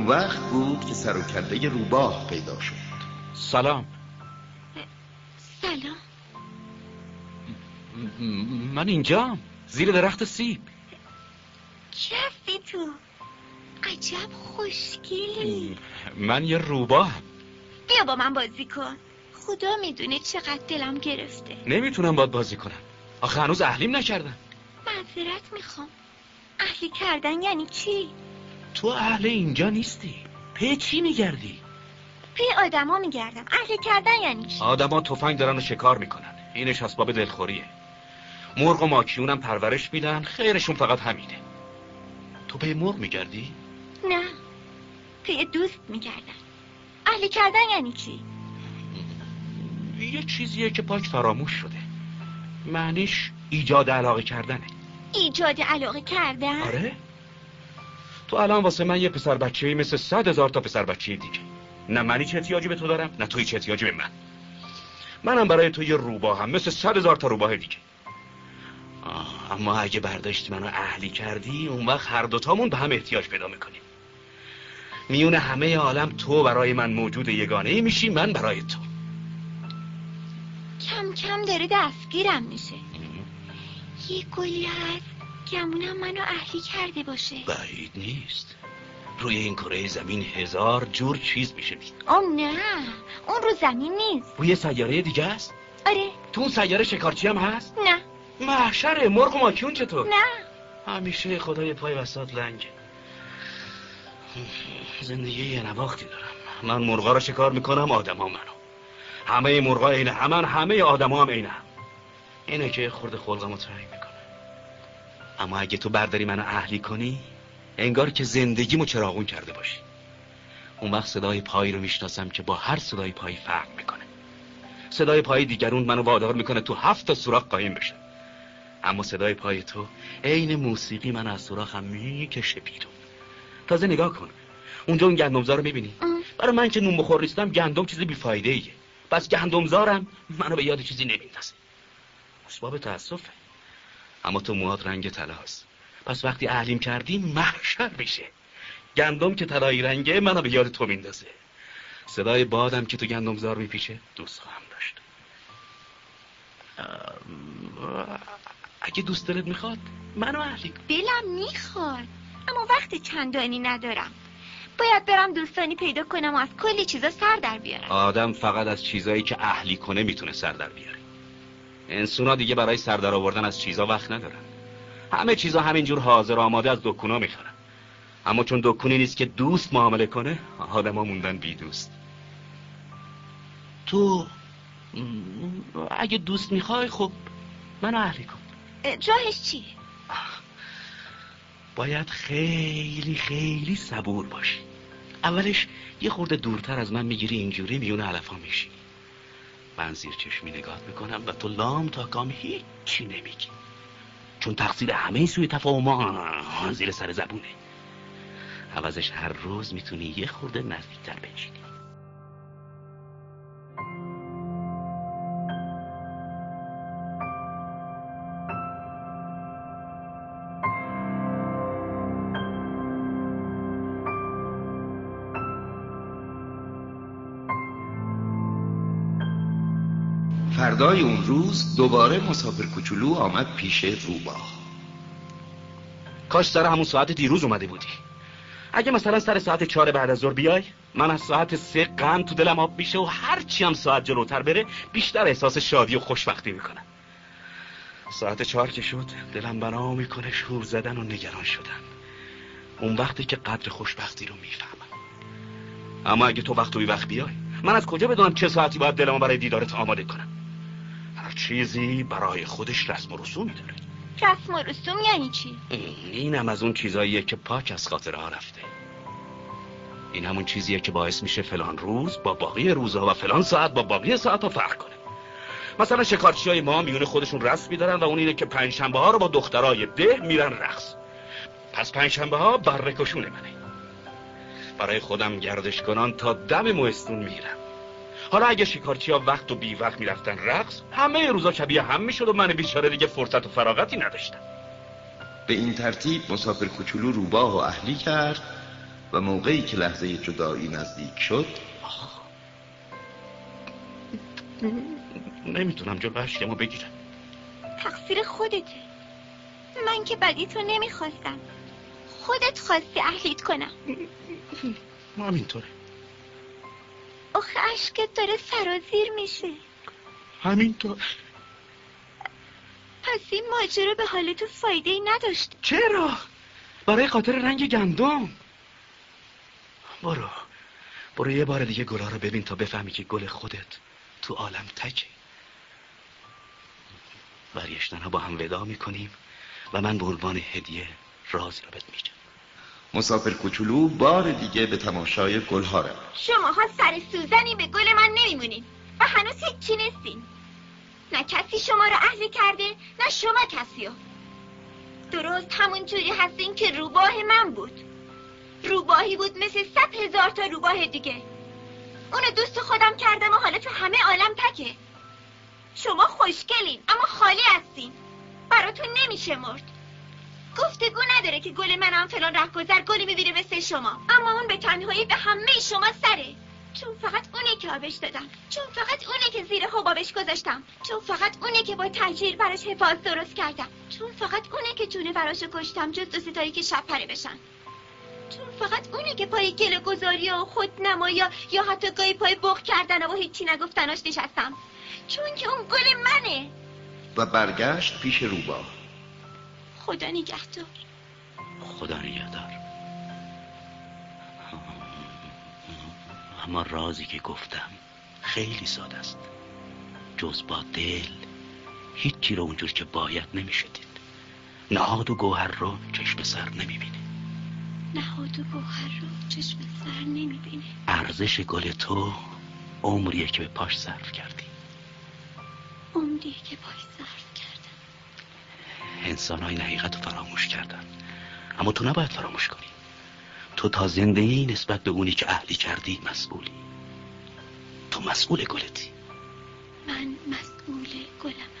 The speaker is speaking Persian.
وقت بود که سر و کله روباه پیدا شد. سلام. سلام. من اینجام زیر درخت سیب. کفی تو. عجب خوشگلی. من یه روباهم بیا با من بازی کن. خدا می‌دونه چقدر دلم گرفته. نمی‌تونم باد بازی کنم. آخه هنوز اهلیم نکردم معذرت می‌خوام. اهلی کردن یعنی چی؟ تو اهل اینجا نیستی. پی چی میگردی؟ پی آدما میگردم. اهلی کردن یعنی چی؟ آدما تفنگ دارن و شکار می‌کنن. اینش اسباب دلخوریه. مرغ و ماکیونم پرورش میدن. خیرشون فقط همینه. تو پی مرغ میگردی؟ نه. پی دوست میگردم. اهلی کردن یعنی چی؟ یه چیزیه که پاک فراموش شده. معنیش ایجاد علاقه کردنه. ایجاد علاقه کردن؟ آره. تو الان واسه من یه پسر بچه مثل صد هزار تا پسر بچه دیگه. نه منی چه احتیاجی به تو دارم نه توی چه احتیاجی به من. منم برای تو یه روباه هم مثل صد هزار تا روباه دیگه. آه، اما اگه برداشتی منو اهلی کردی اون وقت هر دوتامون به هم احتیاج پیدا می‌کنیم. میون همه عالم تو برای من موجود یگانه ای میشی من برای تو. کم کم داره دستگیرم میشه. یه گلی هست گمونم منو اهلی کرده باشه. بعید نیست. روی این کره زمین هزار جور چیز میشه. آم نه. اون رو زمین نیست. روی سیاره دیگه است؟ آره. تو اون سیاره شکارچی هم هست؟ نه. محشره مرغ و ماکیون چطور؟ نه. همیشه خدای پای وسط لنگ. زندگی یه نواختی دارم. من مرغا رو شکار می‌کنم آدما منو. همه مرغا عین همن همه آدما هم عین هم. اینه که خورده خلقمو تنگ می‌کنه اما اگه تو برداری منو اهلی کنی انگار که زندگیمو چراغون کرده باشی. اون وقت صدای پایی رو می‌شناسم که با هر صدای پایی فرق می‌کنه. صدای پای دیگرون منو وادار می‌کنه تو هفت تا سوراخ قایم بشم اما صدای پای تو عین موسیقی من از سوراخم می‌کشه بیرون. تازه نگاه کن. اونجا اون گندمزار رو می‌بینی؟ برای من که نون بخور نیستم گندم چیز بیفایده ایه پس گندمزارم منو به یاد چیزی نمیندازه. اسباب تاسفه اما تو موهات رنگ طلاست. پس وقتی اهلیم کردی محشر میشه. گندم که طلایی رنگه منو به یاد تو میندازه. صدای بادم که تو گندمزار میپیچه دوست خواهم داشت. اگه دوست دلت می‌خواد منو اهلی کن دلم می‌خواد اما وقت چندانی ندارم. باید برم دوستانی پیدا کنم و از کلی چیزا سر در بیارم. آدم فقط از چیزایی که اهلی کنه می‌تونه سر در بیاره. انسونا دیگه برای سر در آوردن از چیزا وقت ندارن. همه چیزا همینجور حاضر آماده از دکونا می‌خرن اما چون دکونی نیست که دوست معامله کنه آدما موندن بی دوست. تو اگه دوست می‌خوای خب منو اهلی کن. راهش چیه؟ باید خیلی خیلی صبور باشی. اولش یه خورده دورتر از من می‌گیری اینجوری میون علفا میشی. من زیر چشمی نگاه می‌کنم و تو لام تا کام هیچی نمیگی. چون تقصیر همه سوی تفاهم زیر سر زبونه. عوضش هر روز می‌تونی یه خورده نزدیکتر بنشینی فردای اون روز دوباره مسافر کوچولو آمد پیش روباه. کاش سر همون ساعت دیروز اومده بودی. اگه مثلا سر ساعت چهار بعد از ظهر بیای من از ساعت سه قند تو دلم آب میشه و هرچی هم ساعت جلوتر بره بیشتر احساس شادی و خوشبختی می‌کنم. ساعت چهار که شد دلم بنا می‌کنه شور زدن و نگران شدن. اون وقتی که قدر خوشبختی رو می‌فهمم. اما اگه تو وقت و وقت بیای من از کجا بدونم چه ساعتی باید دلمو برای دیدارت آماده کنم؟ هر چیزی برای خودش رسم و رسومی داره. رسم و رسوم یعنی چی؟ اینم از اون چیزاییه که پاک از خاطر ها رفته. این همون چیزیه که باعث میشه فلان روز با باقی روزها و فلان ساعت با باقی ساعت ها فرق کنه. مثلا شکارچی های ما میونه خودشون رسم میدارن و اون اینه که پنجشنبه ها رو با دخترای ده میرن رقص. پس پنجشنبه ها برکشون منه. برای خودم گردش کنان تا دم مهستون میرم حالا اگه شکارچی ها وقت و بی وقت می‌رفتن رقص همه روزا شبیه هم می‌شد و من بیچاره دیگه فرصت و فراغتی نداشتم. به این ترتیب مسافر کوچولو روباه و اهلی کرد و موقعی که لحظه جدایی نزدیک شد نمی‌تونم جلو اشکمو بگیرم. تقصیر خودته من که بدی تو نمی‌خواستم. خودت خواستی اهلیت کنم. همینطوره. آخه اشکت داره سرازیر میشه. همینطور پس این ماجرا به حال تو فایده ای نداشت چرا؟ برای خاطر رنگ گندم. برو. برو یه بار دیگه گلا رو ببین تا بفهمی که گل خودت تو عالم تکه. بریشتن ها با هم ودا می‌کنیم و من به عنوان هدیه رازی رو بهت میگم. مسافر کوچولو بار دیگه به تماشای گلها رفت. شماها سر سوزنی به گل من نمیمونین و هنوز هیچی نیستین. نه کسی شما رو اهل کرده نه شما کسی رو درست همون جوری هستین که روباه من بود. روباهی بود مثل صد هزار تا روباه دیگه. اونو دوست خودم کردم و حالا تو همه عالم تکه. شما خوشگلین اما خالی هستین. براتون نمیشه مرد. گفتگو نداره که گل منم فلان رهگذر گلی می‌بینه مثل شما. اما اون به تنهایی به همه شما سره. چون فقط اونه که آبش دادم. چون فقط اونه که زیر حبابش گذاشتم. چون فقط اونه که با تجیر براش حفاظ درست کردم. چون فقط اونه که جونه براشو کشتم جز دو ستایی که شب پره بشن. چون فقط اونه که پای گل گذاری و خود نمایا یا حتی گاهی پای بخ کردن و هیچی نگفتناش نشستم. چون که اون گل منه. و برگشت پیش روباه. خدا نگهدار. خدا نگهدار. اما رازی که گفتم خیلی ساده است. جز با دل هیچی رو اونجور که باید نمیشه دید نهاد و گوهر رو چشم سر نمی‌بینه نهاد و گوهر رو چشم سر نمی‌بینه ارزش گل تو عمریه که به پاش صرف کردی. عمریه که پاش صرف انسان های حقیقت رو فراموش کردن. اما تو نباید فراموش کنی. تو تا زندگی نسبت به اونی که اهلی کردی مسئولی. تو مسئول گلتی. من مسئول گلم